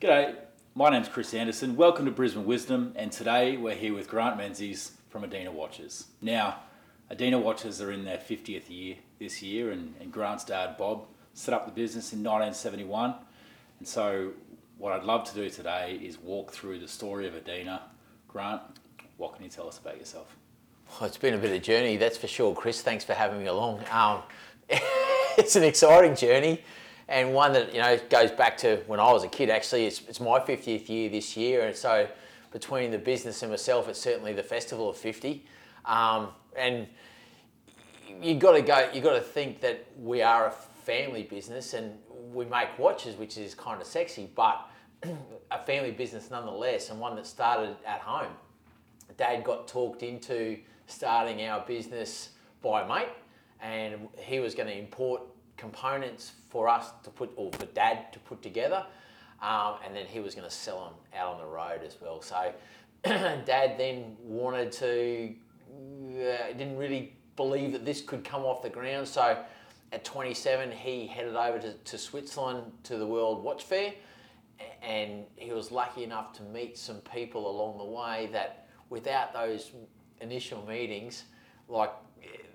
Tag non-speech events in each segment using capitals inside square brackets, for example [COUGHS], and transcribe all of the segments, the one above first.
G'day, my name's Chris Anderson. Welcome to Brisbane Wisdom, and today we're here with Grant Menzies from Adina Watches. Now, Adina Watches are in their 50th year this year, and, and Grant's dad, Bob, set up the business in 1971. And so, what I'd love to do today is walk through the story of Adina. Grant, what can you tell us about yourself? Well, it's been a bit of a journey, that's for sure, Chris. Thanks for having me along. Um, [LAUGHS] it's an exciting journey and one that you know goes back to when I was a kid. Actually, it's, it's my 50th year this year, and so between the business and myself, it's certainly the festival of 50. Um, and you got to go. You got to think that we are a family business, and we make watches, which is kind of sexy, but [CLEARS THROAT] a family business nonetheless, and one that started at home. Dad got talked into starting our business by a mate, and he was going to import components for us to put, or for Dad to put together, um, and then he was going to sell them out on the road as well. So [CLEARS THROAT] Dad then wanted to, uh, didn't really believe that this could come off the ground. So at 27, he headed over to, to Switzerland to the World Watch Fair, and he was lucky enough to meet some people along the way that without those initial meetings, like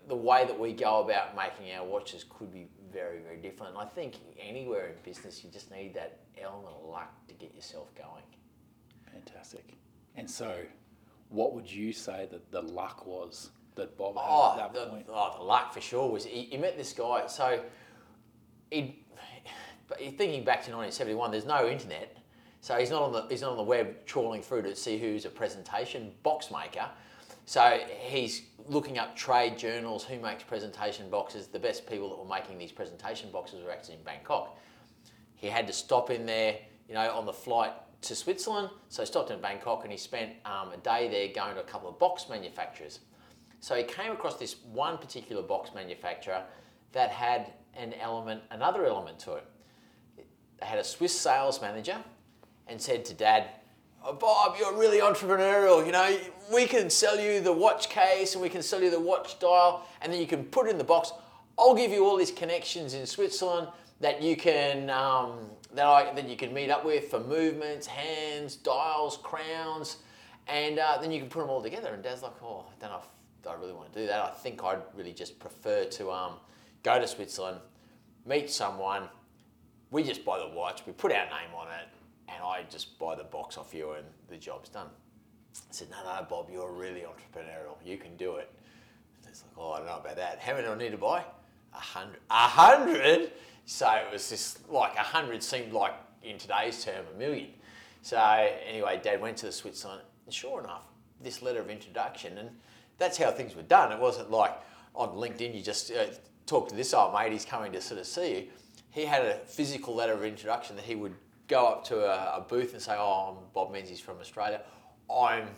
the way that we go about making our watches could be very, very different. I think anywhere in business, you just need that element of luck to get yourself going. Fantastic. And so, what would you say that the luck was that Bob had Oh, at that the, point? oh, the luck for sure was he, he met this guy. So, he, but thinking back to 1971, there's no internet, so he's not on the he's not on the web trawling through to see who's a presentation box maker. So he's looking up trade journals, who makes presentation boxes. The best people that were making these presentation boxes were actually in Bangkok. He had to stop in there, you know, on the flight to Switzerland. So he stopped in Bangkok and he spent um, a day there going to a couple of box manufacturers. So he came across this one particular box manufacturer that had an element, another element to it. They had a Swiss sales manager and said to Dad, oh, Bob, you're really entrepreneurial. You know, we can sell you the watch case and we can sell you the watch dial, and then you can put it in the box. I'll give you all these connections in Switzerland that you can um, that I that you can meet up with for movements, hands, dials, crowns, and uh, then you can put them all together. And Dad's like, oh, I don't know if I really want to do that. I think I'd really just prefer to um, go to Switzerland, meet someone. We just buy the watch, we put our name on it, and I just buy the box off you, and the job's done. I said, no, no, Bob, you're really entrepreneurial. You can do it. It's like, oh, I don't know about that. How many do I need to buy? A hundred. A hundred? So it was just like a hundred seemed like in today's term a million. So anyway, Dad went to the Switzerland, and sure enough, this letter of introduction, and that's how things were done. It wasn't like on LinkedIn you just uh, talk to this old mate, he's coming to sort of see you. He had a physical letter of introduction that he would go up to a, a booth and say, "Oh, I'm Bob Menzies from Australia. I'm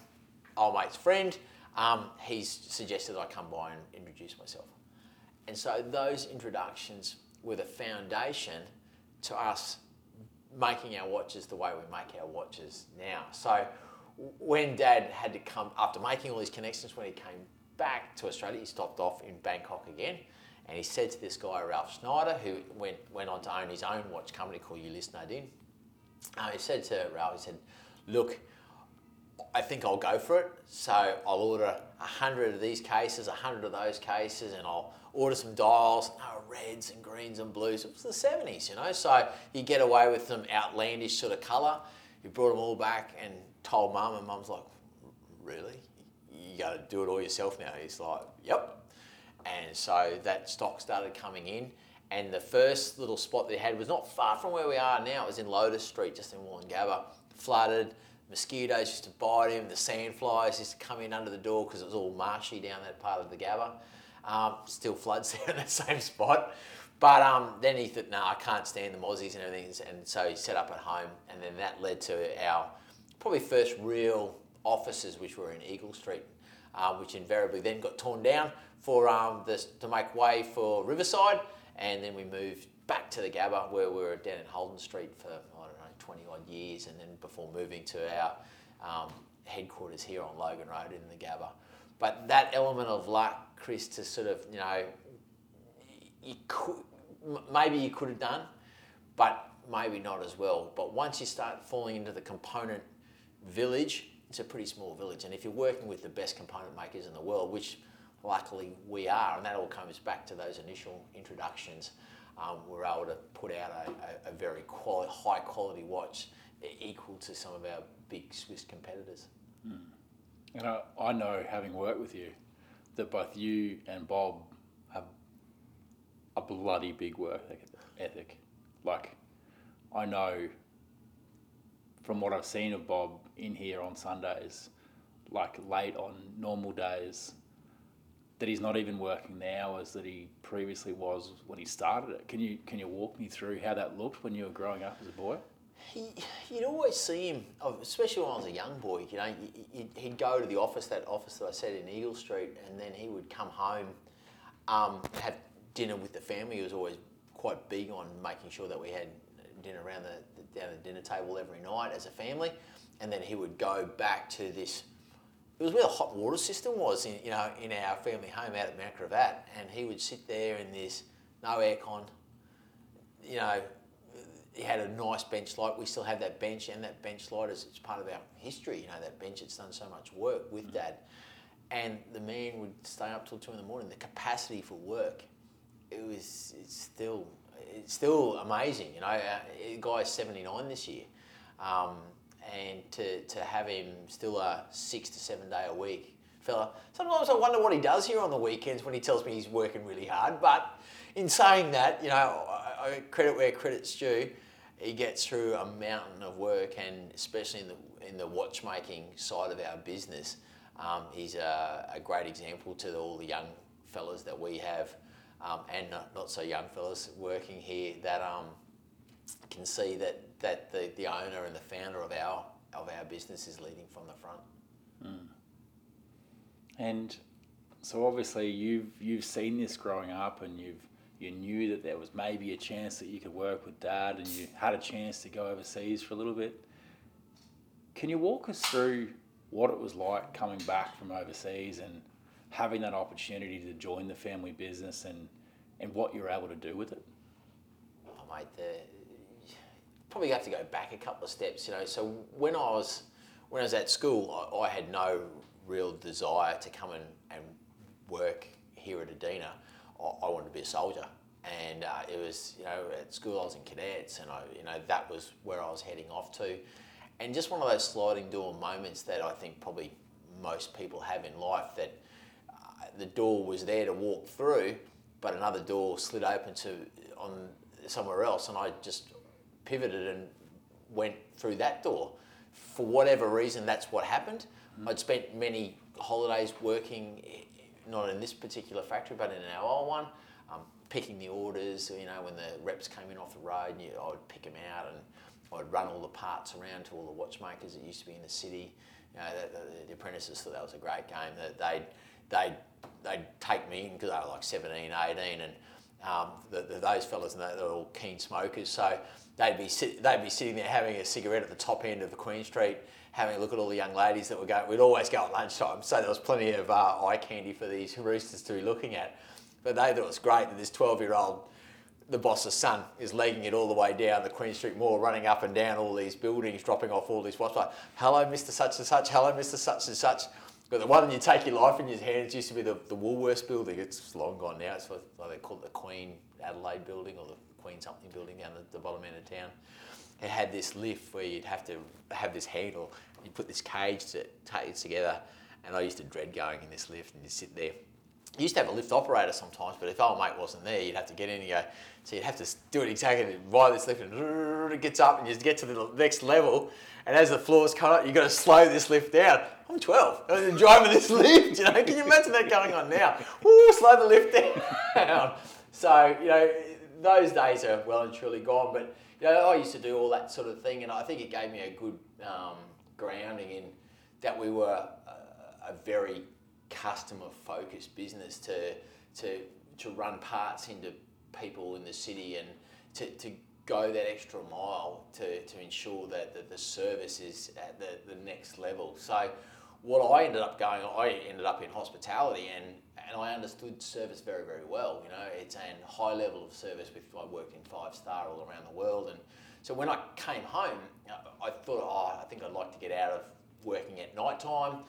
old mate's friend. Um, he's suggested I come by and introduce myself." And so those introductions were the foundation to us making our watches the way we make our watches now. So when Dad had to come after making all these connections, when he came back to Australia, he stopped off in Bangkok again, and he said to this guy Rolf Schnyder, who went went on to own his own watch company called Ulysse Nardin. He said to Rolf, he said, "Look, I think I'll go for it. So I'll order a hundred of these cases, a hundred of those cases, and I'll order some dials, no, reds and greens and blues. It was the seventies, you know. So you get away with some outlandish sort of colour. He brought them all back and told Mum, and Mum's like, "Really? You got to do it all yourself now?" He's like, "Yep." And so that stock started coming in. And the first little spot they had was not far from where we are now. It was in Lotus Street, just in Woolloongabba. Flooded, mosquitoes used to bite him, the sandflies used to come in under the door because it was all marshy down that part of the Gabba. Um, still floods [LAUGHS] there in that same spot. But um, then he thought, no, I can't stand the mozzies and everything. And so he set up at home. And then that led to our probably first real offices, which were in Eagle Street, uh, which invariably then got torn down for um, this, to make way for Riverside. And then we moved back to the Gabba where we were down in Holden Street for, I don't know, 20 odd years. And then before moving to our um, headquarters here on Logan Road in the Gabba. But that element of luck, Chris, to sort of, you know, you could, maybe you could have done, but maybe not as well. But once you start falling into the component village, it's a pretty small village. And if you're working with the best component makers in the world, which luckily we are, and that all comes back to those initial introductions, um, we're able to put out a, a, a very quali- high quality watch equal to some of our big Swiss competitors. And I, I know, having worked with you, that both you and Bob have a bloody big work ethic. Like, I know from what I've seen of Bob in here on Sundays, like late on normal days, that he's not even working the hours that he previously was when he started it. Can you can you walk me through how that looked when you were growing up as a boy? He, you'd always see him, especially when I was a young boy. You know, he'd go to the office, that office that I said in Eagle Street, and then he would come home, um, have dinner with the family. He was always quite big on making sure that we had dinner around the, the down the dinner table every night as a family, and then he would go back to this. It was where the hot water system was, in, you know, in our family home out at Mount Gravatt, and he would sit there in this no aircon, you know, he had a nice bench light. We still have that bench, and that bench light is it's part of our history. You know, that bench it's done so much work with Dad, and the man would stay up till two in the morning. The capacity for work, it was it's still it's still amazing. You know, uh, the guy's seventy nine this year, um, and to to have him still a six to seven day a week fella. Sometimes I wonder what he does here on the weekends when he tells me he's working really hard. But in saying that, you know, I, I credit where credit's due he gets through a mountain of work, and especially in the in the watchmaking side of our business, um, he's a, a, great example to all the young fellas that we have, um, and not, not, so young fellas working here that um, can see that that the, the owner and the founder of our of our business is leading from the front. Mm. And so obviously you've you've seen this growing up, and you've you knew that there was maybe a chance that you could work with dad and you had a chance to go overseas for a little bit. Can you walk us through what it was like coming back from overseas and having that opportunity to join the family business and, and what you were able to do with it? Oh, mate, the, probably have to go back a couple of steps. You know, so when I was when I was at school, I, I had no real desire to come and, and work here at Adina. I wanted to be a soldier. And uh, it was, you know, at school I was in cadets, and I, you know, that was where I was heading off to. And just one of those sliding door moments that I think probably most people have in life that uh, the door was there to walk through, but another door slid open to on somewhere else, and I just pivoted and went through that door. For whatever reason, that's what happened. Mm-hmm. I'd spent many holidays working not in this particular factory, but in our old one, um, picking the orders. You know, when the reps came in off the road, you, I would pick them out and I'd run all the parts around to all the watchmakers that used to be in the city. You know, the, the, the apprentices thought that was a great game. That they'd they'd they'd take me in because they were like 17, 18, and um, the, the, those fellas and they're all keen smokers. So they'd be sit, they'd be sitting there having a cigarette at the top end of the Queen Street having a look at all the young ladies that were going. We'd always go at lunchtime, so there was plenty of uh, eye candy for these roosters to be looking at. But they thought it was great that this 12 year old, the boss's son, is legging it all the way down the Queen Street Mall, running up and down all these buildings, dropping off all these watch. Like, hello, Mr. Such and Such, hello, Mr. Such and Such. But the one you take your life in your hands used to be the, the Woolworths building. It's long gone now. It's what they call it the Queen Adelaide building or the Queen something building down the, the bottom end of town it had this lift where you'd have to have this handle. You put this cage to take it together, and I used to dread going in this lift and you sit there. Used to have a lift operator sometimes, but if old mate wasn't there, you'd have to get in and go. So you'd have to do it exactly via this lift, [LAUGHS] it gets up, and you get to the next level. And as the floors come up, you've got to slow this lift down. I'm 12, and driving [LAUGHS] this lift. You know, can you imagine that going on now? Woo, slow the lift down. [LAUGHS] so you know, those days are well and truly gone, but you know, I used to do all that sort of thing, and I think it gave me a good um, grounding in that we were a, a very customer focused business to to to run parts into people in the city and to, to go that extra mile to, to ensure that the, the service is at the, the next level. So what I ended up going, I ended up in hospitality and, and I understood service very, very well. You know, it's a high level of service with, I worked in five star all around the world and So when I came home, I thought, oh, I think I'd like to get out of working at night time.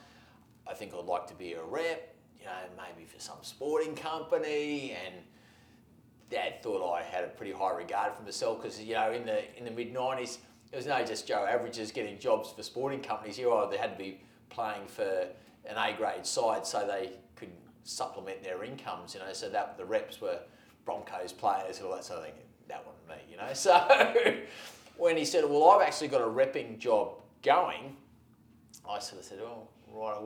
I think I'd like to be a rep, you know, maybe for some sporting company. And Dad thought I had a pretty high regard for myself because, you know, in the in the mid '90s, there was no just Joe averages getting jobs for sporting companies. You either had to be playing for an A grade side so they could supplement their incomes, you know. So that the reps were Broncos players and all that sort of thing. That wasn't me, you know. [LAUGHS] So when he said, "Well, I've actually got a repping job going," I sort of said, "Oh, right.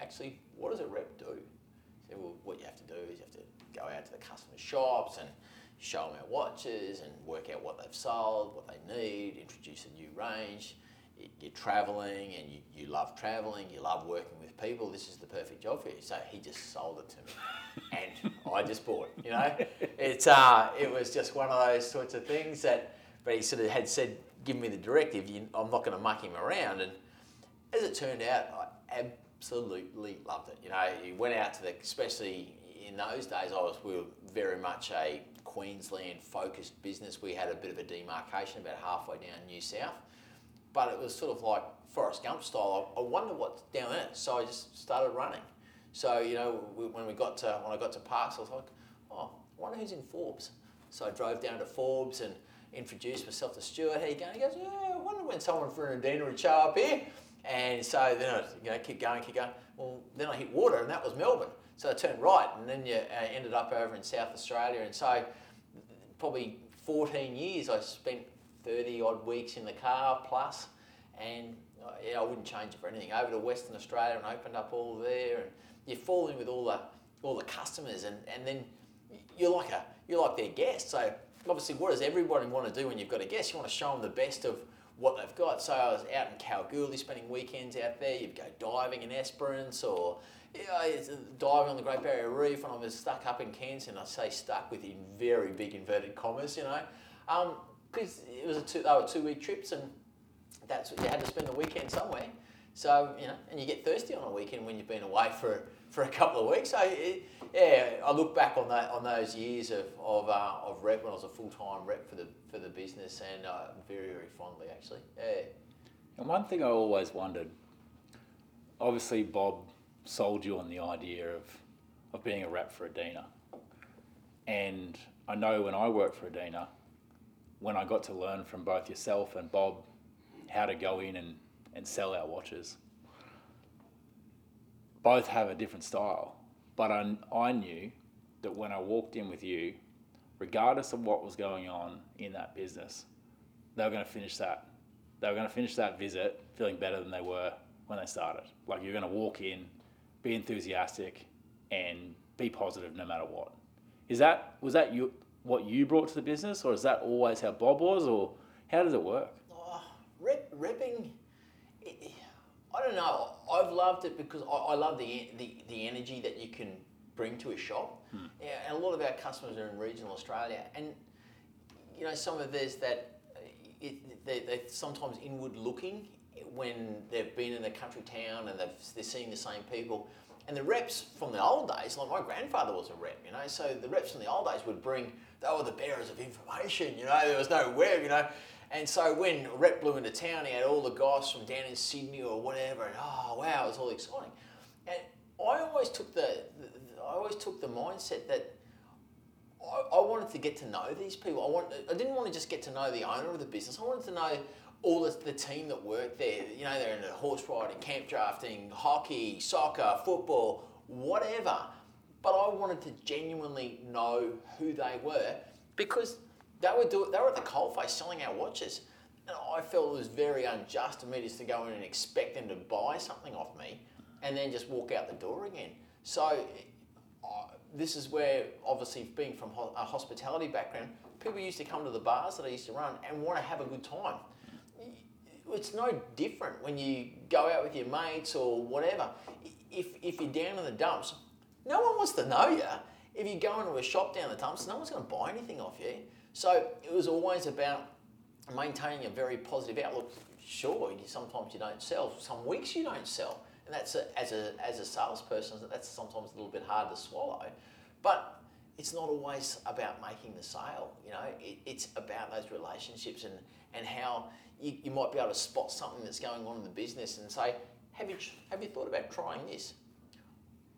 Actually, what does a rep do?" He said, "Well, what you have to do is you have to go out to the customer shops and show them our watches and work out what they've sold, what they need, introduce a new range." You're traveling and you, you love traveling, you love working with people, this is the perfect job for you. So he just sold it to me [LAUGHS] and I just bought it, you know. It's, uh, it was just one of those sorts of things that but he sort of had said, give me the directive, you, I'm not going to muck him around. And as it turned out, I absolutely loved it. You know, he went out to the, especially in those days, I was, we were very much a Queensland focused business. We had a bit of a demarcation about halfway down New South, but it was sort of like Forrest Gump style. I wonder what's down there. So I just started running. So, you know, when we got to, when I got to Parkes, I was like, oh, I wonder who's in Forbes. So I drove down to Forbes and introduced myself to Stuart. How you going? He goes, yeah, I wonder when someone from Adina would show up here. And so then I you know, keep going, keep going. Well, then I hit water, and that was Melbourne. So I turned right, and then you uh, ended up over in South Australia. And so probably 14 years, I spent 30 odd weeks in the car plus, and uh, yeah, I wouldn't change it for anything. Over to Western Australia and opened up all there, and you fall in with all the all the customers, and, and then you're like a you're like their guest. So obviously, what does everybody want to do when you've got a guest? You want to show them the best of what they've got. So I was out in Kalgoorlie spending weekends out there. You'd go diving in Esperance or you know, diving on the Great Barrier Reef when I was stuck up in Cairns, and I say stuck within very big inverted commas, you know, because um, it was a two, they were two week trips and that's what you had to spend the weekend somewhere. So, you know, and you get thirsty on a weekend when you've been away for, for a couple of weeks. So, it, yeah, I look back on that on those years of of, uh, of rep when I was a full time rep for the for the business, and uh, very very fondly actually. Yeah. And one thing I always wondered, obviously Bob sold you on the idea of of being a rep for Adina, and I know when I worked for Adina, when I got to learn from both yourself and Bob how to go in and, and sell our watches. Both have a different style but I, I knew that when I walked in with you, regardless of what was going on in that business, they were going to finish that. They were going to finish that visit feeling better than they were when they started. Like you're going to walk in, be enthusiastic, and be positive no matter what. Is that was that you what you brought to the business, or is that always how Bob was, or how does it work? Oh, rep, repping. It, I don't know. I've loved it because I, I love the, the the energy that you can bring to a shop. Hmm. Yeah, and a lot of our customers are in regional Australia, and you know some of theirs that it, they, they're sometimes inward looking when they've been in a country town and they've, they're seeing the same people. And the reps from the old days, like my grandfather was a rep, you know, so the reps from the old days would bring, they were the bearers of information, you know, there was no web, you know. And so when Rep blew into town, he had all the guys from down in Sydney or whatever, and oh wow, it was all exciting. And I always took the, the I always took the mindset that I, I, wanted to get to know these people. I want I didn't want to just get to know the owner of the business. I wanted to know all the, the team that worked there. You know, they're in horse riding, camp drafting, hockey, soccer, football, whatever. But I wanted to genuinely know who they were because they were doing, they were at the coalface selling our watches. And I felt it was very unjust of me just to go in and expect them to buy something off me and then just walk out the door again. So this is where, obviously, being from a hospitality background, people used to come to the bars that I used to run and want to have a good time. It's no different when you go out with your mates or whatever. If, if you're down in the dumps, no one wants to know you. If you go into a shop down the dumps, no one's going to buy anything off you. So it was always about maintaining a very positive outlook. Sure, sometimes you don't sell, some weeks you don't sell, and that's a, as a as a salesperson, that's sometimes a little bit hard to swallow. But it's not always about making the sale. You know, it, it's about those relationships and, and how you, you might be able to spot something that's going on in the business and say, have you, have you thought about trying this?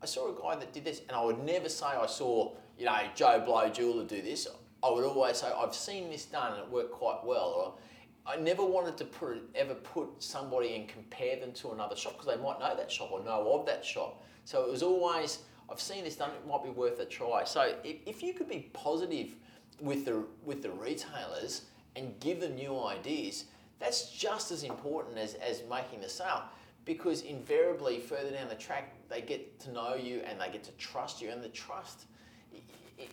I saw a guy that did this, and I would never say I saw, you know, Joe Blow jeweler do this. I would always say I've seen this done and it worked quite well. Or I never wanted to put ever put somebody and compare them to another shop because they might know that shop or know of that shop. So it was always I've seen this done. It might be worth a try. So if, if you could be positive with the with the retailers and give them new ideas, that's just as important as, as making the sale because invariably further down the track they get to know you and they get to trust you and the trust it, it,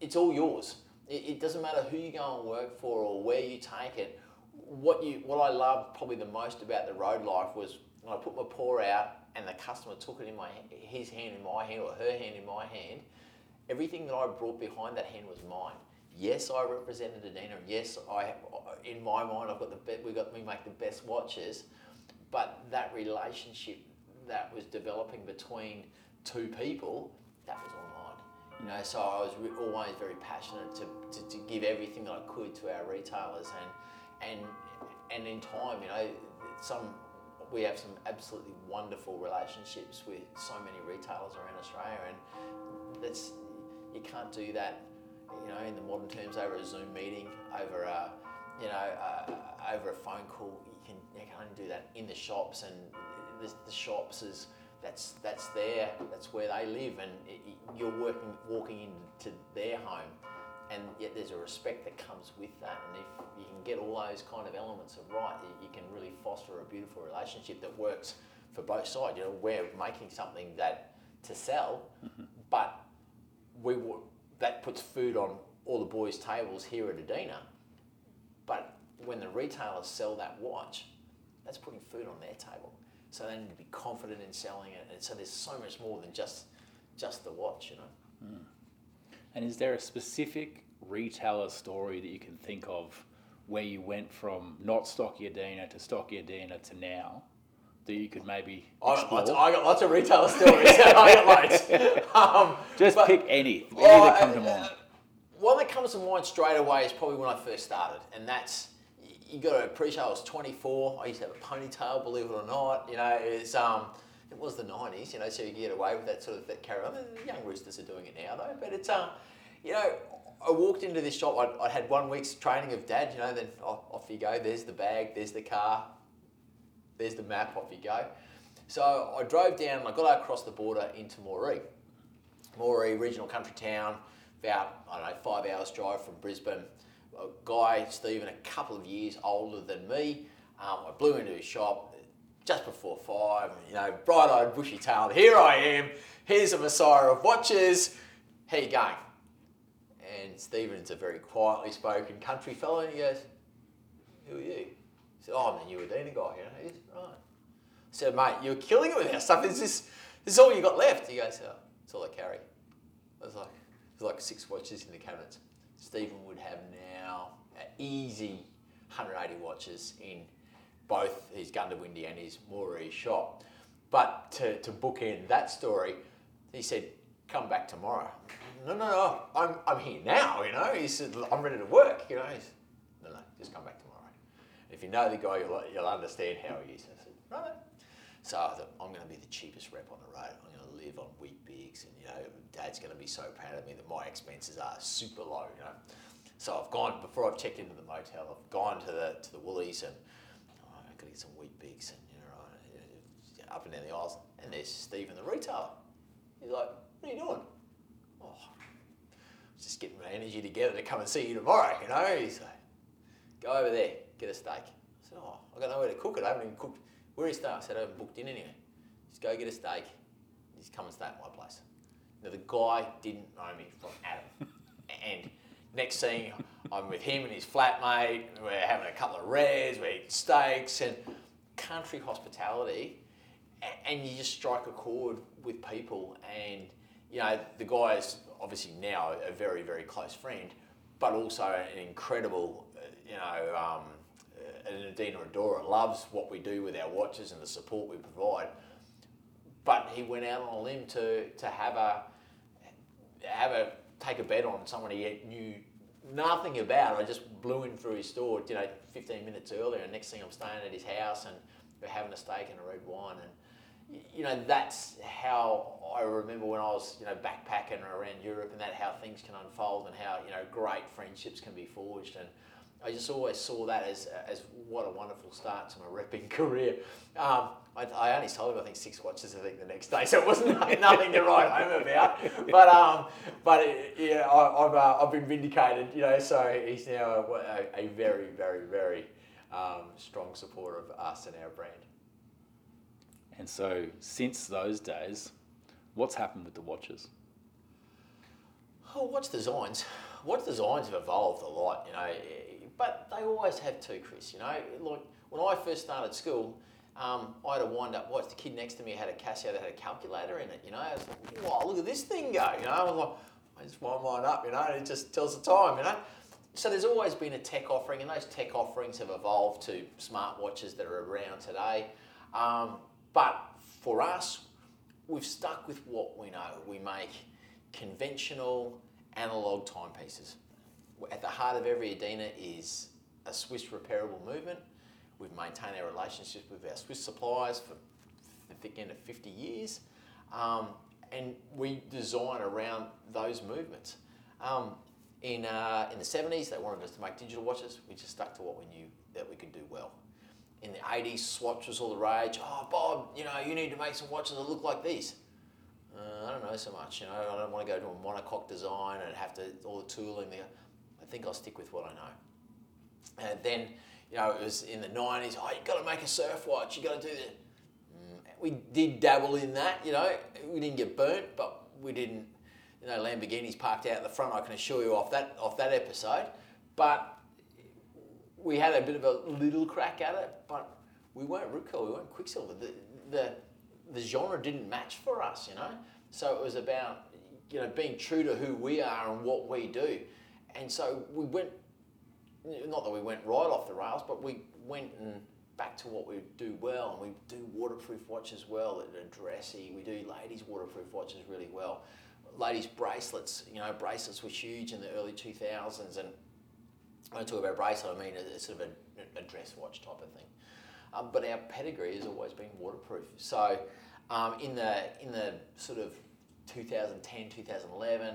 it's, all yours it, it, doesn't matter who you go and work for or where you take it what you what i loved probably the most about the road life was when i put my paw out and the customer took it in my his hand in my hand or her hand in my hand everything that i brought behind that hand was mine yes, I represented Adina. Yes, I in my mind I've got the best. We got we make the best watches, but that relationship that was developing between two people, that was. You know, so I was re- always very passionate to, to, to, give everything that I could to our retailers, and and and in time, you know, some we have some absolutely wonderful relationships with so many retailers around Australia, and that's you can't do that, you know, in the modern terms over a Zoom meeting, over a you know, uh, over a phone call you can you can only do that in the shops, and the, the shops is that's that's there, that's where they live, and it, you're working walking into their home, and yet there's a respect that comes with that, and if you can get all those kind of elements of right, you, you can really foster a beautiful relationship that works for both sides. You know, we're making something that to sell, mm-hmm. but we that puts food on all the boys' tables here at Adina. But when the retailers sell that watch, that's putting food on their table. So they need to be confident in selling it. And so there's so much more than just just the watch, you know. Mm. And is there a specific retailer story that you can think of where you went from not Stocky Adina to Stocky Adina to now that you could maybe I got, lots, I got lots of retailer stories. [LAUGHS] I got lots. Um, Just but, pick any. Any well, that come to mind. Uh, one that comes to mind straight away is probably when I first started, and that's you got to appreciate I was 24. I used to have a ponytail, believe it or not. You know, it's um, it was the 90s. You know, so you get away with that sort of that carry on. The young roosters are doing it now though, but it's um, you know. I walked into this shop. I, I had one week's training of dad. You know, then off, off you go. There's the bag. There's the car. There's the map. Off you go. So I drove down and I got across the border into Moree. Moree, regional country town about, I don't know, five hours drive from Brisbane. A guy, Stephen, a couple of years older than me. Um, I blew into his shop just before five, you know, bright eyed, bushy tailed. Here I am. Here's a messiah of watches. How you going? And Stephen's a very quietly spoken country fellow, and he goes, Who are you? He said, Oh, I'm the new guy, you know. He's right. I said, Mate, you're killing it with our stuff. Is this, this is all you got left? He goes, Oh, it's all I carry. I was like, there's like six watches in the cabinets. Stephen would have now uh, easy 180 watches in both his Goondiwindi and his Moree shop. But to, to bookend that story, he said, come back tomorrow. No, no, no, I'm, I'm here now, you know. He said, I'm ready to work, you know. He said, no, no, just come back tomorrow. If you know the guy, you'll, you'll understand how he is. I said, right. So I thought, I'm going to be the cheapest rep on the road. Live on Weet-Bix and, you know, dad's going to be so proud of me that my expenses are super low, you know. So I've gone, before I've checked into the motel, I've gone to the to the Woolies and oh, I've got to get some Weet-Bix and, you know, up and down the aisles. And there's Stephen, the retailer. He's like, what are you doing? Oh, just getting my energy together to come and see you tomorrow, you know. He's like, go over there, get a steak. I said, oh, I've got nowhere to cook it. I haven't even cooked. Where is staying? I said, I haven't booked in anyway. Just go get a steak. Just come and stay at my place. Now, the guy didn't know me from Adam. [LAUGHS] and next thing, I'm with him and his flatmate. We're having a couple of reds, we're eating steaks, and country hospitality. And you just strike a chord with people. And, you know, the guy is obviously now a very, very close friend, but also an incredible, you know, um, an Adina Adora loves what we do with our watches and the support we provide but he went out on a limb to, to have a have a take a bet on someone he knew nothing about. I just blew in through his store, you know, 15 minutes earlier, and next thing I'm staying at his house and we're having a steak and a red wine, and you know that's how I remember when I was, you know, backpacking around Europe, and that how things can unfold and how you know great friendships can be forged, and I just always saw that as as what a wonderful start to my repping [LAUGHS] career. Um, I, I only sold him I think six watches I think the next day, [LAUGHS] so it wasn't [LAUGHS] nothing to write home about. But um, but it, yeah, I, I've uh, I've been vindicated, you know. So he's now a, a, a very very very um, strong supporter of us and our brand. And so, since those days, what's happened with the watches? Oh, watch designs. Watch designs have evolved a lot, you know, but they always have too, Chris. You know, like when I first started school, um, I had a wind-up watch. The kid next to me had a Casio that had a calculator in it. You know, I was like, "Wow, look at this thing go!" You know, I was like, "I just wind mine up," you know, it just tells the time. You know, so there's always been a tech offering, and those tech offerings have evolved to smartwatches that are around today. Um, but for us, we've stuck with what we know. We make conventional analog timepieces. At the heart of every Adina is a Swiss repairable movement. We've maintained our relationship with our Swiss suppliers for the thick end of 50 years. Um, and we design around those movements. Um, in, uh, in the 70s, they wanted us to make digital watches. We just stuck to what we knew that we could do well. In the 80s, Swatch was all the rage. Oh, Bob, you know, you need to make some watches that look like these. Uh, I don't know so much. You know, I don't want to go to a monocoque design and have to all the tooling there. Think I'll stick with what I know. And then, you know, it was in the 90s. Oh, you've got to make a surf watch. you've got to do that. Mm, we did dabble in that. You know, we didn't get burnt, but we didn't. You know, Lamborghini's parked out the front. I can assure you off that off that episode. But we had a bit of a little crack at it, but we weren't Rip Curl, we weren't Quiksilver. The, the, the genre didn't match for us, you know? So it was about, you know, being true to who we are and what we do. And so we went, not that we went right off the rails, but we went and back to what we do well. And we do waterproof watches well, at dressy. We do ladies' waterproof watches really well. Ladies' bracelets, you know, bracelets were huge in the early 2000s. And when I talk about bracelet, I mean it's sort of a, a dress watch type of thing. Um, but our pedigree has always been waterproof. So um, in the in the sort of 2010, 2011,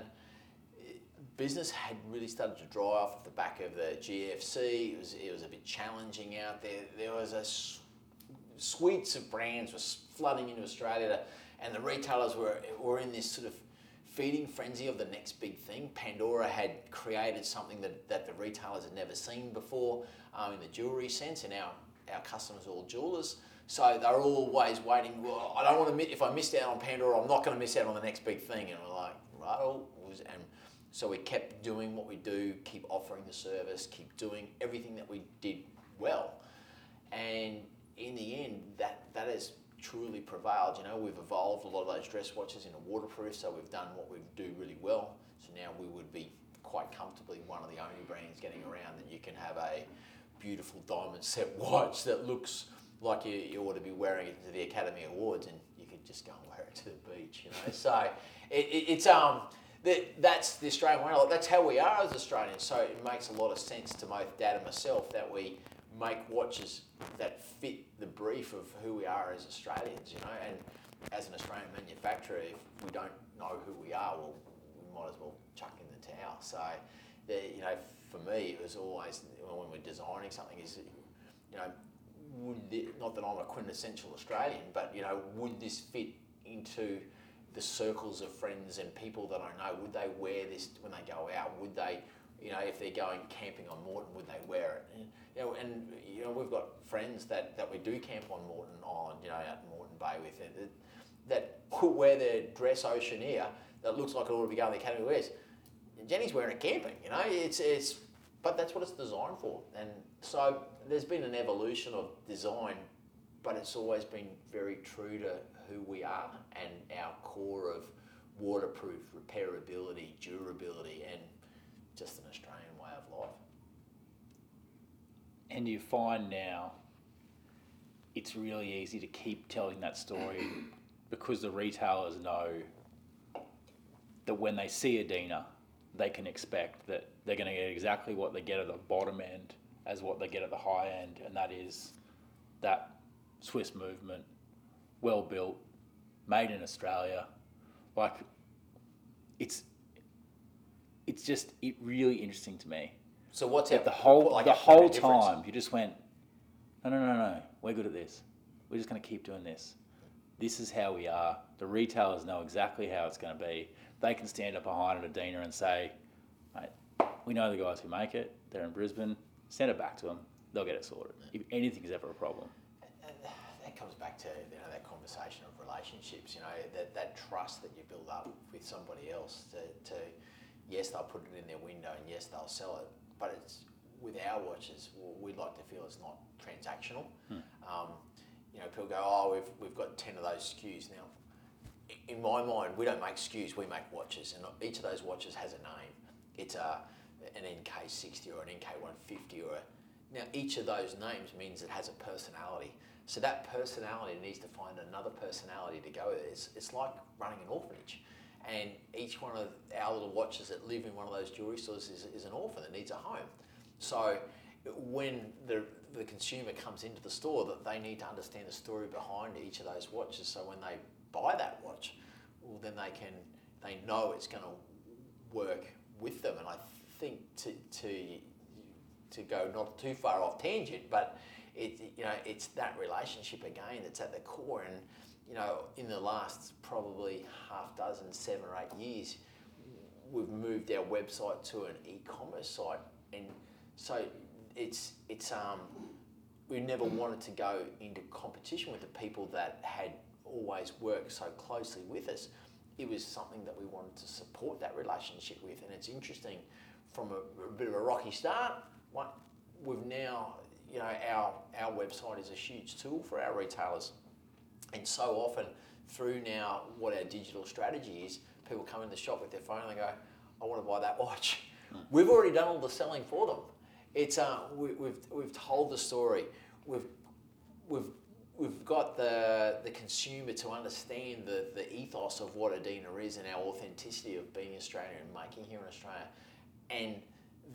business had really started to dry off off the back of the GFC. It was it was a bit challenging out there. There was a s- suites of brands were flooding into Australia, and the retailers were were in this sort of feeding frenzy of the next big thing. Pandora had created something that, that the retailers had never seen before um, in the jewellery sense, and our, our customers are all jewellers. So they're always waiting. Well, I don't want to if I missed out on Pandora, I'm not going to miss out on the next big thing. And we're like, right, and so we kept doing what we do, keep offering the service, keep doing everything that we did well. And in the end, that, that has truly prevailed. You know, we've evolved a lot of those dress watches into waterproof, so we've done what we do really well. So now we would be quite comfortably one of the only brands getting around that you can have a beautiful diamond set [LAUGHS] watch that looks like you, you ought to be wearing it to the Academy Awards, and you could just go and wear it to the beach. You know, so it, it, it's um. That, that's the Australian way. That's how we are as Australians. So it makes a lot of sense to both Dad and myself that we make watches that fit the brief of who we are as Australians, you know. And as an Australian manufacturer, if we don't know who we are, well, we might as well chuck in the towel. So, you know, for me, it was always when we're designing something, is you know, would not that I'm a quintessential Australian, but you know, would this fit into the circles of friends and people that I know? Would they wear this when they go out? Would they, you know, if they're going camping on Moreton, would they wear it? And, you know, and you know, we've got friends that, that we do camp on Moreton Island, you know, out in Moreton Bay with it, that, that wear their dress Oceaneer that looks like it ought to be going to the Academy Awards. Jenny's wearing it camping, you know, it's, it's, but that's what it's designed for. And so there's been an evolution of design, but it's always been very true to who we are and our core of waterproof, repairability, durability, and just an Australian way of life. And you find now it's really easy to keep telling that story [COUGHS] because the retailers know that when they see Adina, they can expect that they're going to get exactly what they get at the bottom end as what they get at the high end, and that is that Swiss movement, well built, made in Australia. Like, it's it's just it really interesting to me So what's that the whole like the whole time you just went, no, no, no, no, we're good at this. We're just going to keep doing this. This is how we are. The retailers know exactly how it's going to be. They can stand up behind an Adina and say, mate, we know the guys who make it. They're in Brisbane. Send it back to them. They'll get it sorted. If anything's ever a problem. That comes back to you know that conversation of relationships. You know that, that trust that you build up with somebody else. To, to yes, they'll put it in their window, and yes, they'll sell it. But it's with our watches, we'd like to feel it's not transactional. Um, you know, people go, oh, we've we've got ten of those SKUs now. In my mind, we don't make SKUs, we make watches, and each of those watches has a name. It's a an NK60 or an NK150 or a now, each of those names means it has a personality. So that personality needs to find another personality to go with. It's, it's like running an orphanage. And each one of our little watches that live in one of those jewelry stores is, is an orphan that needs a home. So when the, the consumer comes into the store, that they need to understand the story behind each of those watches. So when they buy that watch, well, then they can they know it's going to work with them. And I think to, to to go not too far off tangent, but it you know it's that relationship again that's at the core. And you know, in the last probably half dozen, seven or eight years, we've moved our website to an e-commerce site, and so it's it's um we never wanted to go into competition with the people that had always worked so closely with us. It was something that we wanted to support that relationship with, and it's interesting from a, a bit of a rocky start. What we've now, you know, our our website is a huge tool for our retailers, and so often through now what our digital strategy is, people come in the shop with their phone and they go, "I want to buy that watch." We've already done all the selling for them. It's uh, we, we've we've told the story. We've we've we've got the the consumer to understand the, the ethos of what Adina is and our authenticity of being Australian and making here in Australia, and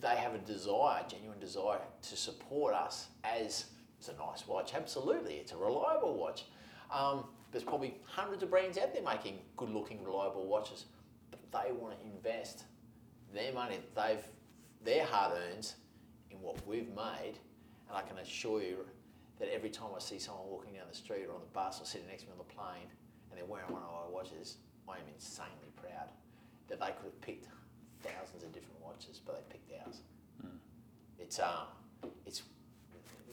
they have a desire, genuine desire, to support us as it's a nice watch. Absolutely, it's a reliable watch. Um, there's probably hundreds of brands out there making good-looking, reliable watches, but they want to invest their money they've their hard earns in what we've made, and I can assure you that every time I see someone walking down the street or on the bus or sitting next to me on the plane and they're wearing one of our watches, I am insanely proud that they could have picked thousands of different watches, but they. It's um, it's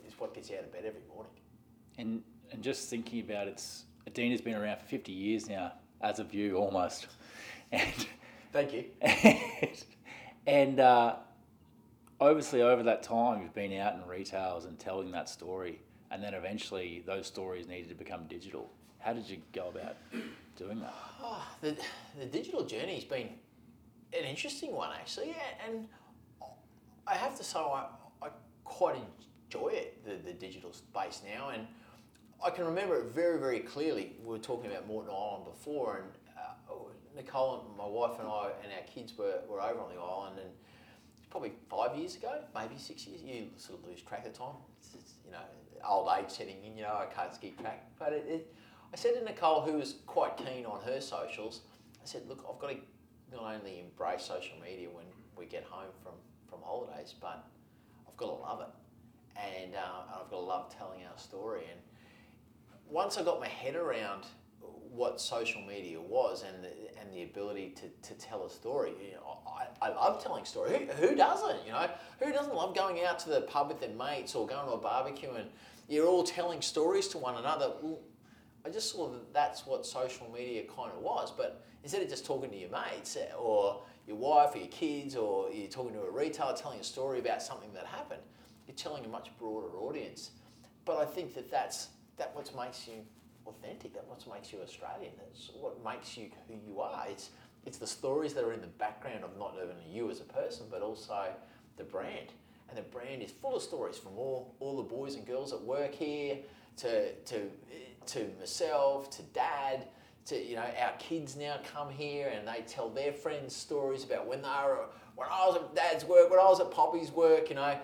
it's what gets you out of bed every morning. And and just thinking about it's Adina's been around for fifty years now, as of you almost, [LAUGHS] and Thank you. and, [LAUGHS] and uh, obviously over that time you've been out in retails and telling that story, and then eventually those stories needed to become digital. How did you go about doing that? Oh, the, the digital journey's been an interesting one actually, and I have to say I, I quite enjoy it, the, the digital space now, and I can remember it very, very clearly. We were talking about Moreton Island before, and uh, Nicole and my wife and I and our kids were, were over on the island, and it's probably five years ago, maybe six years. You sort of lose track of time. It's, it's, you know, old age setting in. You know, I can't keep track. But it, it, I said to Nicole, who was quite keen on her socials, I said, look, I've got to not only embrace social media when we get home from, from holidays, but I've got to love it, and uh, I've got to love telling our story. And once I got my head around what social media was and the, and the ability to, to tell a story, you know, I, I love telling story. Who, who doesn't? You know, who doesn't love going out to the pub with their mates or going to a barbecue and you're all telling stories to one another? I just saw that that's what social media kind of was. But instead of just talking to your mates eh, or your wife or your kids or you're talking to a retailer telling a story about something that happened, you're telling a much broader audience. But I think that that's that what makes you authentic. That what makes you Australian. That's what makes you who you are. It's it's the stories that are in the background of not only you as a person, but also the brand. And the brand is full of stories from all, all the boys and girls that work here to to to myself, to dad, to you know our kids now come here and they tell their friends stories about when they were when I was at dad's work, when I was at Poppy's work, you know,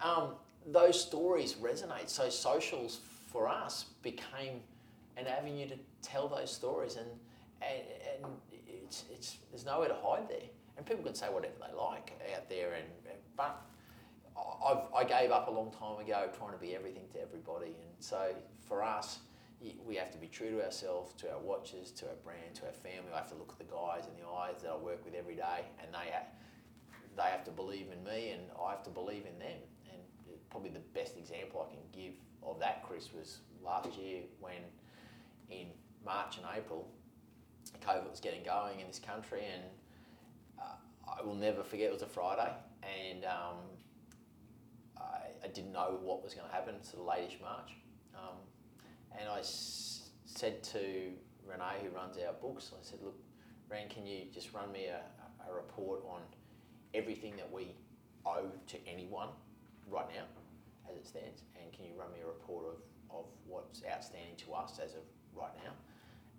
um, those stories resonate. So socials for us became an avenue to tell those stories, and and, and it's, it's there's nowhere to hide there, and people can say whatever they like out there, and but I've, I gave up a long time ago trying to be everything to everybody, and so for us we have to be true to ourselves, to our watches, to our brand, to our family. I have to look at the guys in the eyes that I work with every day, and they they have to believe in me, and I have to believe in them. And probably the best example I can give of that, Chris, was last year when in March and April, COVID was getting going in this country, and uh, I will never forget. It was a Friday, and um, I, I, didn't know what was going to happen. Sort of late March. Um, and I s- said to Renee, who runs our books, I said, look, Ran, can you just run me a, a report on everything that we owe to anyone right now, as it stands, and can you run me a report of, of what's outstanding to us as of right now,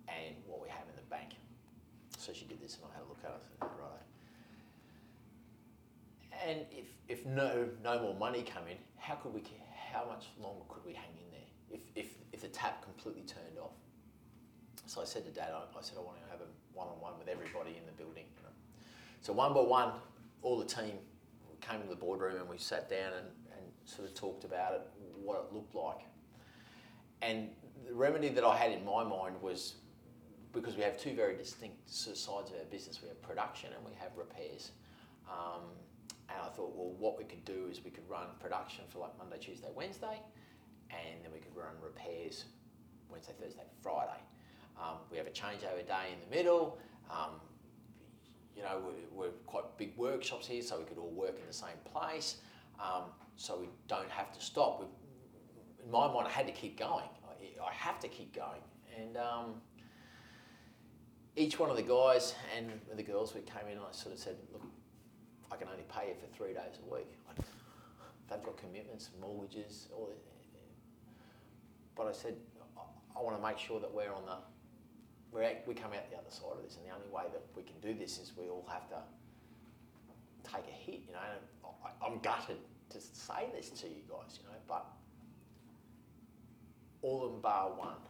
and what we have in the bank. So she did this, and I had a look at it. I said, right. And if, if no no more money come in, how could we? How much longer could we hang in there? If, if if the tap completely turned off. So I said to Dad, I, I said I want to have a one-on-one with everybody in the building. You know. So one by one, all the team came to the boardroom and we sat down and, and sort of talked about it, what it looked like. And the remedy that I had in my mind was because we have two very distinct sides of our business. We have production and we have repairs. Um, and I thought, well, what we could do is we could run production for like Monday, Tuesday, Wednesday, and then we could run repairs Wednesday, Thursday, Friday. Um, we have a changeover day in the middle. Um, you know, we're, we're, quite big workshops here, so we could all work in the same place. Um, so we don't have to stop. We've, in my mind, I had to keep going. I, I have to keep going. And um, each one of the guys and the girls we came in, I sort of said, look, I can only pay you for three days a week. They've got commitments, mortgages, all but I said, I want to make sure that we're on the, we're we come out the other side of this, and the only way that we can do this is we all have to take a hit, you know. I, I'm gutted to say this to you guys, you know, but all of them bar one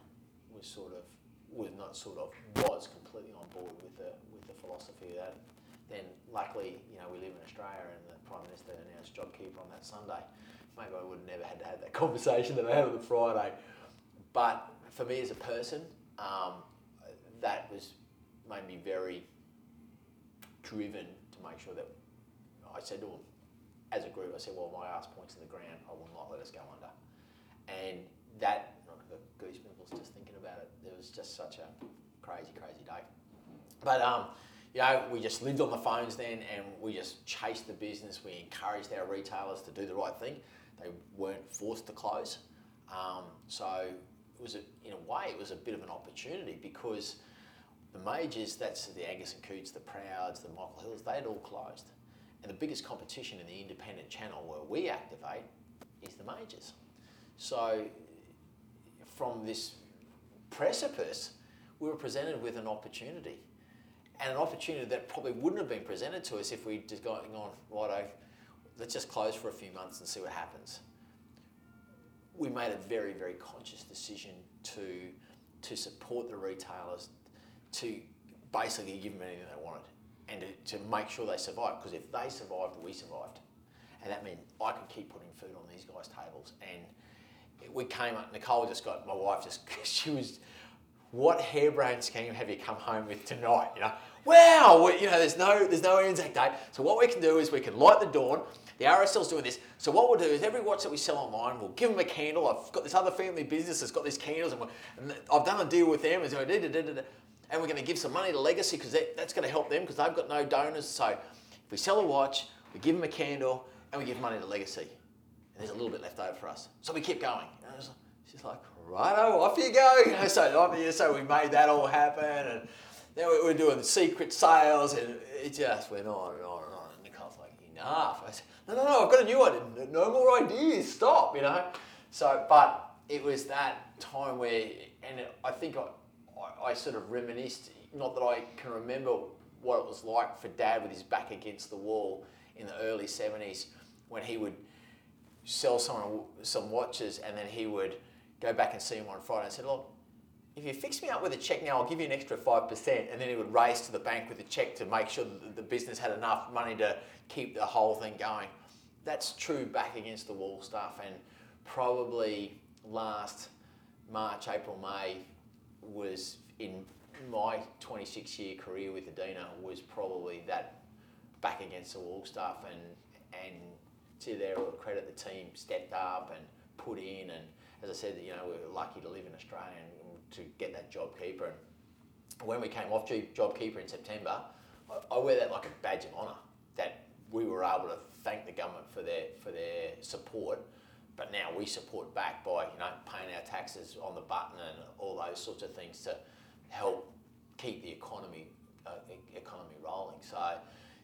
was sort of was not sort of was completely on board with the with the philosophy that. Then luckily you know we live in Australia and the Prime Minister announced JobKeeper on that Sunday. Maybe I would have never had to have that [LAUGHS] conversation that I had on the Friday but for me as a person, um, that was made me very driven to make sure that I said to them, as a group, I said, well, my ass points in the ground, I will not let us go under. And that, I got goosebumps just thinking about it. It was just such a crazy, crazy day. But, um, you know, we just lived on the phones then and we just chased the business. We encouraged our retailers to do the right thing. They weren't forced to close. Um, so it was a, in a way, it was a bit of an opportunity because the majors, that's the Angus and Cootes, the Prouds, the Michael Hills, they had all closed. And the biggest competition in the independent channel where we activate is the majors. So from this precipice, we were presented with an opportunity. And an opportunity that probably wouldn't have been presented to us if we'd just gone, on, righto, let's just close for a few months and see what happens we made a very, very conscious decision to, to support the retailers, to basically give them anything they wanted and to, to make sure they survived. Because if they survived, we survived. And that meant I could keep putting food on these guys' tables. And we came up, Nicole just got, my wife just, [LAUGHS] she was, what harebrained scheme have you come home with tonight? You know, wow, you know, there's no, there's no Anzac Day. So what we can do is we can light the dawn, the RSL's doing this. So what we'll do is every watch that we sell online, we'll give them a candle. I've got this other family business that's got these candles, and, and I've done a deal with them. And, we're going to give some money to Legacy because that, that's going to help them because they've got no donors. So if we sell a watch, we give them a candle, and we give money to Legacy. And there's a little bit left over for us. So we keep going. And she's like, righto, off you go. [LAUGHS] You know, so, so we made that all happen. And then we were doing secret sales, and it just went on and on and on. And Nicole's like, enough. I said, no, no, no, I've got a new one. No more ideas. Stop, you know. So, but it was that time where, and I think I, I, I sort of reminisced, not that I can remember what it was like for Dad with his back against the wall in the early 70s when he would sell someone some watches and then he would go back and see him on Friday and said, look, if you fix me up with a check now, I'll give you an extra 5%. And then he would race to the bank with a check to make sure that the business had enough money to keep the whole thing going. That's true back against the wall stuff. And probably last March, April, May was in my 26 year career with Adina was probably that back against the wall stuff and and to their credit the team stepped up and put in and as I said you know we are lucky to live in Australia and to get that JobKeeper and when we came off JobKeeper in September I, I wear that like a badge of honour that we were able to thank the government for their for their support but now we support back by you know paying our taxes on the button and all those sorts of things to help keep the economy uh, economy rolling. So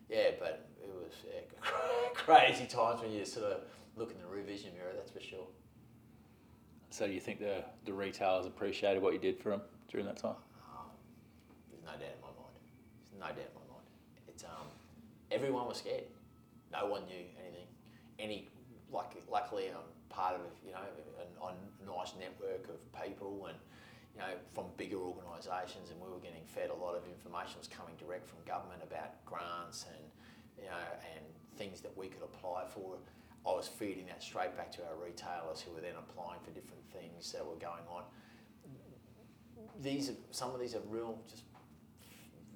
yeah, but it was yeah, [LAUGHS] crazy times when you sort of look in the rear vision mirror. That's for sure. So do you think the the retailers appreciated what you did for them during that time? Um, there's no doubt in my mind. There's no doubt in my mind. It's um, everyone was scared. No one knew anything. Any like luckily I'm part of you know a, a nice network of people and you know, from bigger organisations, and we were getting fed a lot of information was coming direct from government about grants and you know and things that we could apply for. I was feeding that straight back to our retailers, who were then applying for different things that were going on. These are, some of these are real, just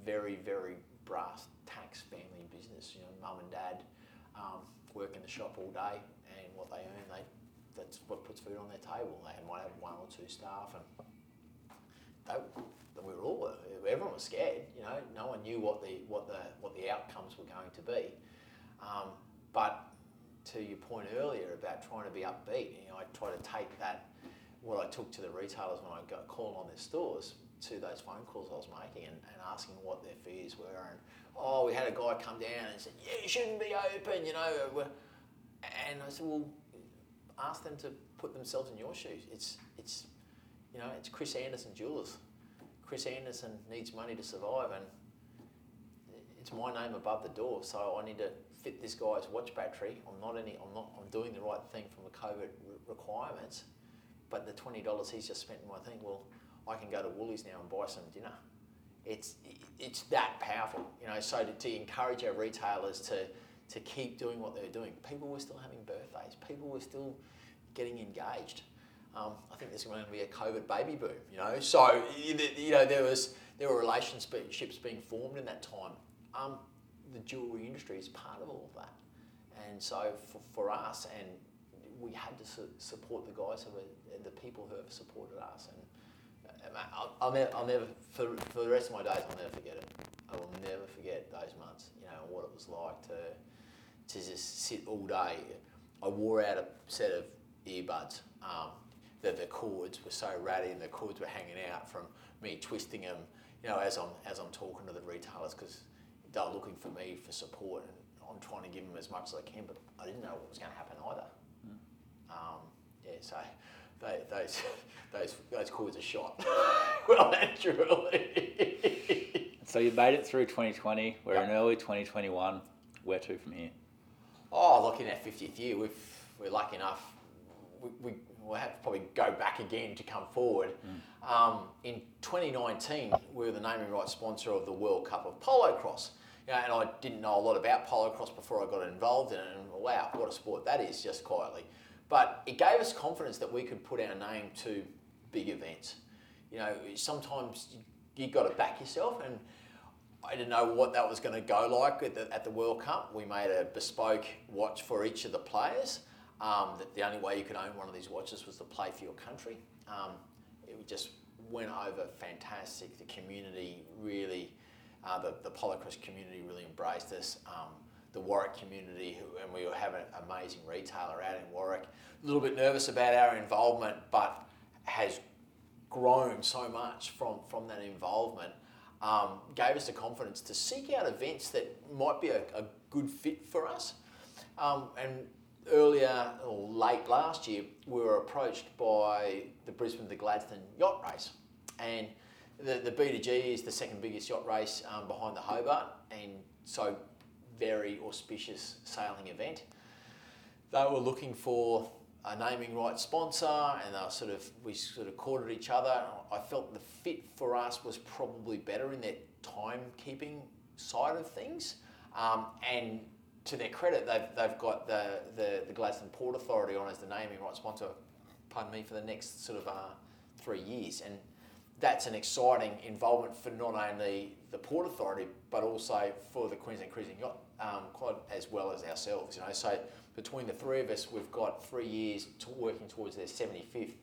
very very brass tacks family business. You know, mum and dad um, work in the shop all day, and what they earn, they that's what puts food on their table. They might have one or two staff and they, we were all everyone was scared. You know, no one knew what the what the what the outcomes were going to be. Um, but to your point earlier about trying to be upbeat, you know, I try to take that what I took to the retailers when I got called on their stores to those phone calls I was making and, and asking what their fears were and oh we had a guy come down and said yeah you shouldn't be open you know and I said well ask them to put themselves in your shoes it's it's you know, it's Chris Anderson Jewelers. Chris Anderson needs money to survive, and it's my name above the door. So I need to fit this guy's watch battery. I'm not any. I'm not. I'm doing the right thing from the COVID requirements, but the twenty dollars he's just spent in my thing. Well, I can go to Woolies now and buy some dinner. It's it's that powerful, you know. So to, to encourage our retailers to to keep doing what they're doing. People were still having birthdays. People were still getting engaged. Um, I think there's going to be a COVID baby boom, you know. So you know there was there were relationships being formed in that time. Um, the jewelry industry is part of all of that, and so for, for us, and we had to su- support the guys who were the people who have supported us, and uh, I'll, I'll, never, I'll never for, for the rest of my days, I'll never forget it. I will never forget those months. You know what it was like to to just sit all day. I wore out a set of earbuds. Um, that the cords were so ratty and the cords were hanging out from me twisting them, you know, as I'm as I'm talking to the retailers because they were looking for me for support and I'm trying to give them as much as I can, but I didn't know what was going to happen either. Mm. Um, yeah, so they, those [LAUGHS] those those cords are shot [LAUGHS] well and truly. [LAUGHS] so you made it through 2020. We're yep. in early 2021. Where to from here? Oh, looking at 50th year, we've, we're lucky enough. We, we we'll have to probably go back again to come forward. Mm. Um, in 2019, we were the naming rights sponsor of the World Cup of Polocross. You know, and I didn't know a lot about polocross before I got involved in it. And wow, what a sport that is, just quietly. But it gave us confidence that we could put our name to big events. You know, sometimes you, you got to back yourself, and I didn't know what that was going to go like at the, at the World Cup. We made a bespoke watch for each of the players. Um, that the only way you could own one of these watches was to play for your country. Um, it just went over fantastic. The community really, uh, the, the Polocross community really embraced us. Um, the Warwick community, who, and we have an amazing retailer out in Warwick. A little bit nervous about our involvement, but has grown so much from, from that involvement. Um, gave us the confidence to seek out events that might be a, a good fit for us. Um, and earlier or late last year, we were approached by the Brisbane the Gladstone yacht race, and the, the B2G is the second biggest yacht race um, behind the Hobart, and so very auspicious sailing event. They were looking for a naming right sponsor, and they were sort of we sort of courted each other. I felt the fit for us was probably better in their timekeeping side of things, um, and to their credit, they've, they've got the, the, the Gladstone Port Authority on as the naming right sponsor, pardon me, for the next sort of uh, three years. And that's an exciting involvement for not only the Port Authority, but also for the Queensland Cruising Yacht um, Club as well as ourselves. You know, so between the three of us, we've got three years to working towards their 75th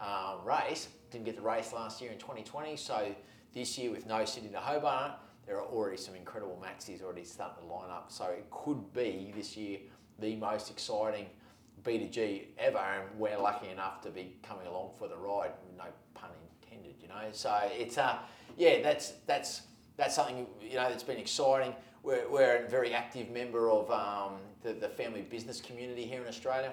um, race. Didn't get the race last year in 2020, so this year with no Sydney to Hobart, there are already some incredible maxis already starting to line up. So it could be this year the most exciting B2G ever, and we're lucky enough to be coming along for the ride. No intended, you know. So it's uh, yeah, that's that's that's something you know that's been exciting. We're, we're a very active member of um, the, the family business community here in Australia.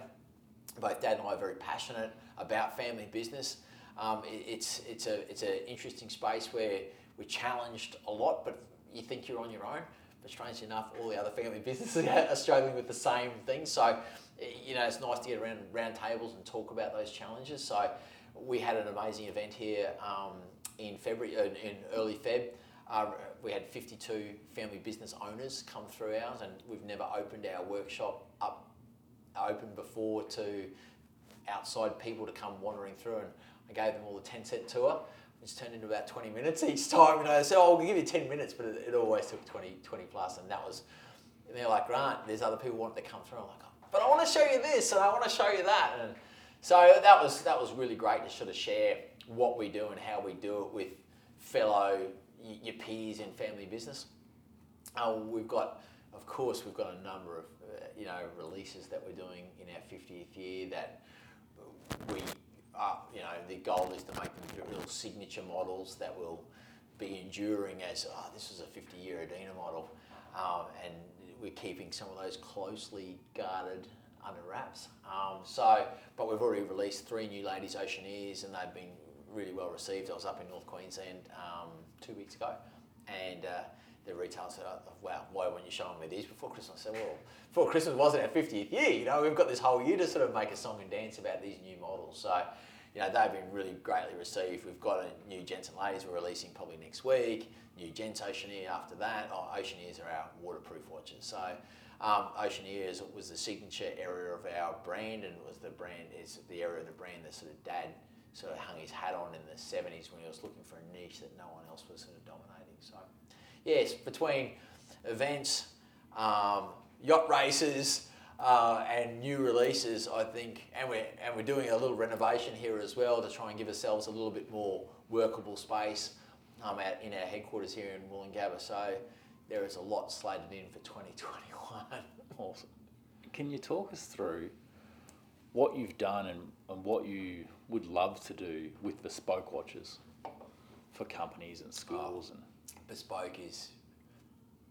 Both Dad and I are very passionate about family business. Um, it, it's it's a it's an interesting space where we're challenged a lot, but you think you're on your own. But strangely enough, all the other family [LAUGHS] businesses are struggling with the same thing. So, you know, it's nice to get around round tables and talk about those challenges. So, we had an amazing event here um, in February, uh, in early Feb. Uh, we had 52 family business owners come through ours, and we've never opened our workshop up open before to outside people to come wandering through. And I gave them all a 10 cent tour which turned into about 20 minutes each time. You know, so oh, I'll give you 10 minutes, but it, it, always took 20, 20 plus, and that was. And they're like, Grant, there's other people wanting to come through. I'm like, but I want to show you this, and I want to show you that, and so that was that was really great to sort of share what we do and how we do it with fellow your peers in family business. Uh, we've got, of course, we've got a number of uh, you know releases that we're doing in our 50th year that we uh, you know, the goal is to make them real signature models that will be enduring as, oh, this is a 50 year Adina model. Um, and we're keeping some of those closely guarded under wraps. Um, so, but we've already released three new ladies Oceaneers and they've been really well received. I was up in North Queensland um, two weeks ago and uh, the retail said, oh, wow, why weren't you showing me these before Christmas? I said, well, before Christmas wasn't our 50th year, you know, we've got this whole year to sort of make a song and dance about these new models. So, you know, they've been really greatly received. We've got a new Gents and Ladies we're releasing probably next week, new Gents Oceaneer after that. Oh, Oceaneers are our waterproof watches. So, um, Oceaneers was the signature area of our brand and was the brand, is the area of the brand that sort of dad sort of hung his hat on in the 70s when he was looking for a niche that no one else was sort of dominating. So, yes, between events, um, yacht races, uh, and new releases, I think, and we're and we're doing a little renovation here as well to try and give ourselves a little bit more workable space um, at, in our headquarters here in Woolloongabba. So there is a lot slated in for 2021. [LAUGHS] awesome. Can you talk us through what you've done and, and what you would love to do with bespoke watches for companies and schools oh, and bespoke is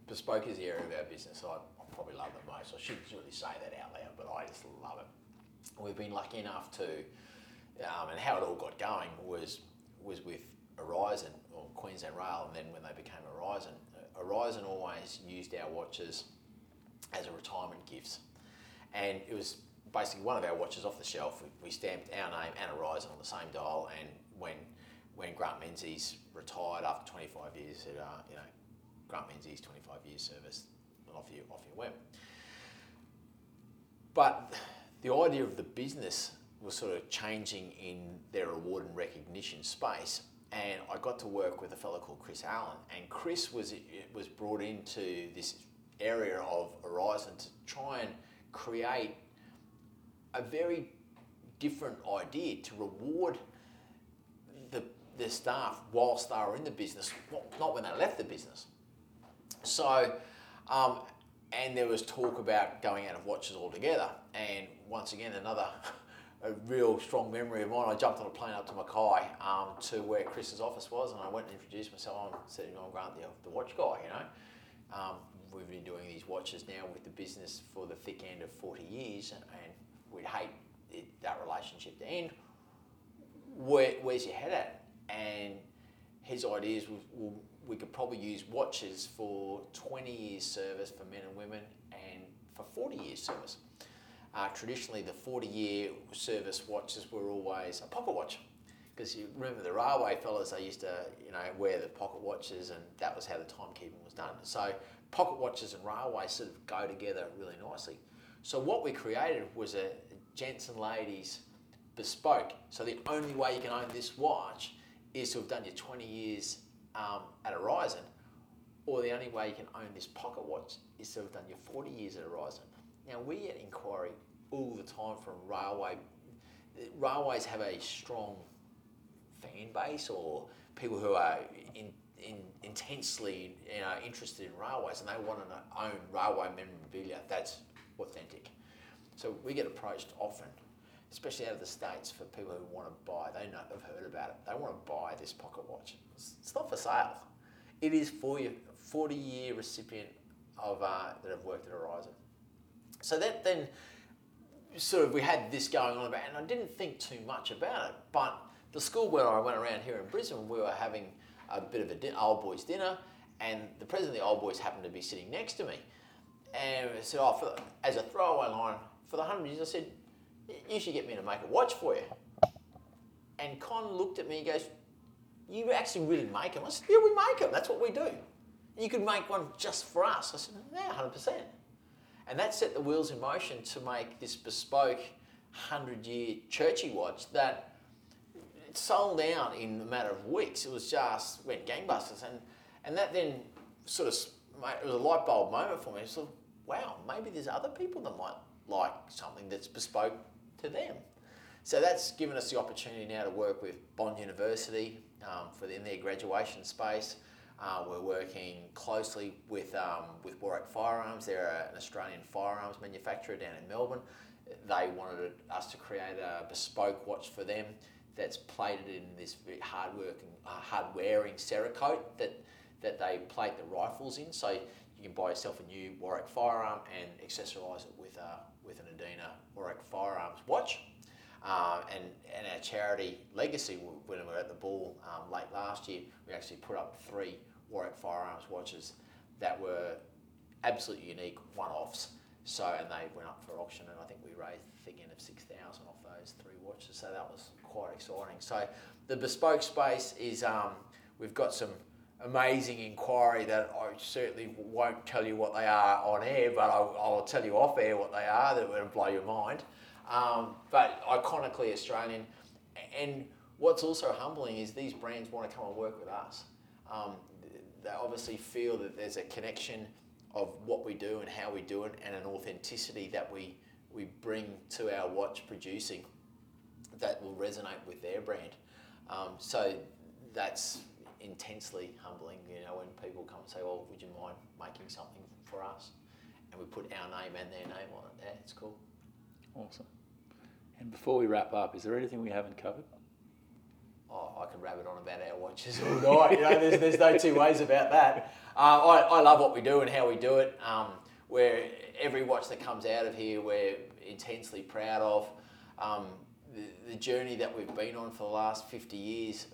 bespoke is the area of our business I, I probably love the most. I shouldn't really say that out loud, but I just love it. We've been lucky enough to, um, and how it all got going was was with Aurizon or Queensland Rail, and then when they became Aurizon, Aurizon always used our watches as a retirement gift. and it was basically one of our watches off the shelf. We, we stamped our name and Aurizon on the same dial, and when when Grant Menzies retired after 25 years, said, uh, you know, Grant Menzies 25 years service, off you off you went. But the idea of the business was sort of changing in their award and recognition space. And I got to work with a fellow called Chris Allen, and Chris was was brought into this area of Aurizon to try and create a very different idea to reward the, the staff whilst they were in the business, not when they left the business. So, um, and there was talk about going out of watches altogether. And once again, another [LAUGHS] a real strong memory of mine. I jumped on a plane up to Mackay um, to where Chris's office was, and I went and introduced myself. I said, "I'm Grant, the, the watch guy." You know, um, we've been doing these watches now with the business for the thick end of 40 years, and, we'd hate it, that relationship to end. Where, where's your head at? And his ideas was well, we could probably use watches for 20 years service for men and women and for 40 years service. Uh, traditionally, the 40 year service watches were always a pocket watch. Because you remember the railway fellas, they used to, you know, wear the pocket watches, and that was how the timekeeping was done. So pocket watches and railways sort of go together really nicely. So what we created was a Jensen Ladies bespoke. So the only way you can own this watch is to have done your 20 years um, at Aurizon, or the only way you can own this pocket watch is to have done your 40 years at Aurizon. Now we get inquiry all the time from railway. Railways have a strong fan base or people who are in, in, intensely you know, interested in railways and they want to own railway memorabilia that's authentic. So we get approached often, especially out of the States, for people who want to buy, they know, have heard about it, they want to buy this pocket watch. It's, it's not for sale. It is for your 40 year recipient of uh, that have worked at Aurizon. So that then sort of we had this going on about, and I didn't think too much about it. But the school where I went around here in Brisbane, we were having a bit of a din- old boys dinner, and the president of the old boys happened to be sitting next to me, and I said, "Oh, for, as a throwaway line for the hundred years," I said, "You should get me to make a watch for you." And Con looked at me and goes, "You actually really make them?" I said, "Yeah, we make them. That's what we do." You could make one just for us. I said, "Yeah, hundred percent." And that set the wheels in motion to make this bespoke 100 year Churchie watch that sold out in a matter of weeks. It was just went gangbusters. And, and that then sort of, it was a light bulb moment for me. So, wow, maybe there's other people that might like something that's bespoke to them. So that's given us the opportunity now to work with Bond University um, for the, in their graduation space. Uh, we're working closely with, um, with Warwick Firearms. They're an Australian firearms manufacturer down in Melbourne. They wanted us to create a bespoke watch for them that's plated in this hard working, uh, hard wearing Cerakote that, that they plate the rifles in. So you can buy yourself a new Warwick firearm and accessorise it with, a, with an Adina Warwick firearms watch. Uh, and, and our charity legacy, when we were at the ball um, late last year, we actually put up three Warwick Firearms watches that were absolutely unique one-offs. So, and they went up for auction, and I think we raised again of six thousand off those three watches. So that was quite exciting. So the bespoke space is um, we've got some amazing inquiry that I certainly won't tell you what they are on air, but I'll, I'll tell you off air what they are that will blow your mind. Um, but iconically Australian, and what's also humbling is these brands want to come and work with us. Um, they obviously feel that there's a connection of what we do and how we do it and an authenticity that we, we bring to our watch producing that will resonate with their brand. Um, so that's intensely humbling, you know, when people come and say, well, would you mind making something for us? And we put our name and their name on it. Yeah, it's cool. Awesome. And before we wrap up, is there anything we haven't covered? oh, I could rabbit on about our watches [LAUGHS] all night. You know, there's, there's no two ways about that. Uh, I, I love what we do and how we do it. Um, where every watch that comes out of here, we're intensely proud of. Um, the, journey that we've been on for the last 50 years,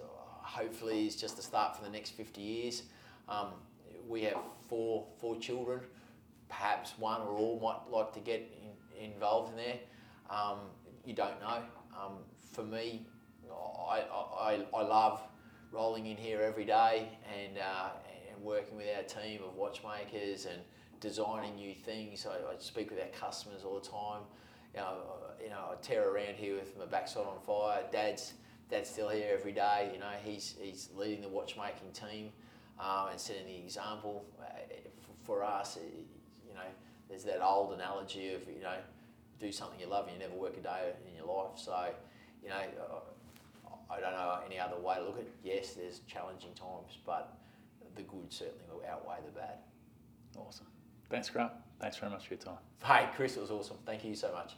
hopefully, is just the start for the next 50 years. Um, we have four four children. Perhaps one or all might like to get in, involved in there. Um, you don't know. Um, for me, I, I, I love rolling in here every day and, uh, and working with our team of watchmakers and designing new things. I, I speak with our customers all the time. You know, you know, I tear around here with my backside on fire. Dad's Dad's still here every day. You know, he's he's leading the watchmaking team um, and setting the example uh, for, for us. You know, there's that old analogy of you know, do something you love and you never work a day in your life. So, you know, I don't know any other way to look at it. Yes, there's challenging times, but the good certainly will outweigh the bad. Awesome. Thanks, Grant. Thanks very much for your time. Hey, Chris, it was awesome. Thank you so much.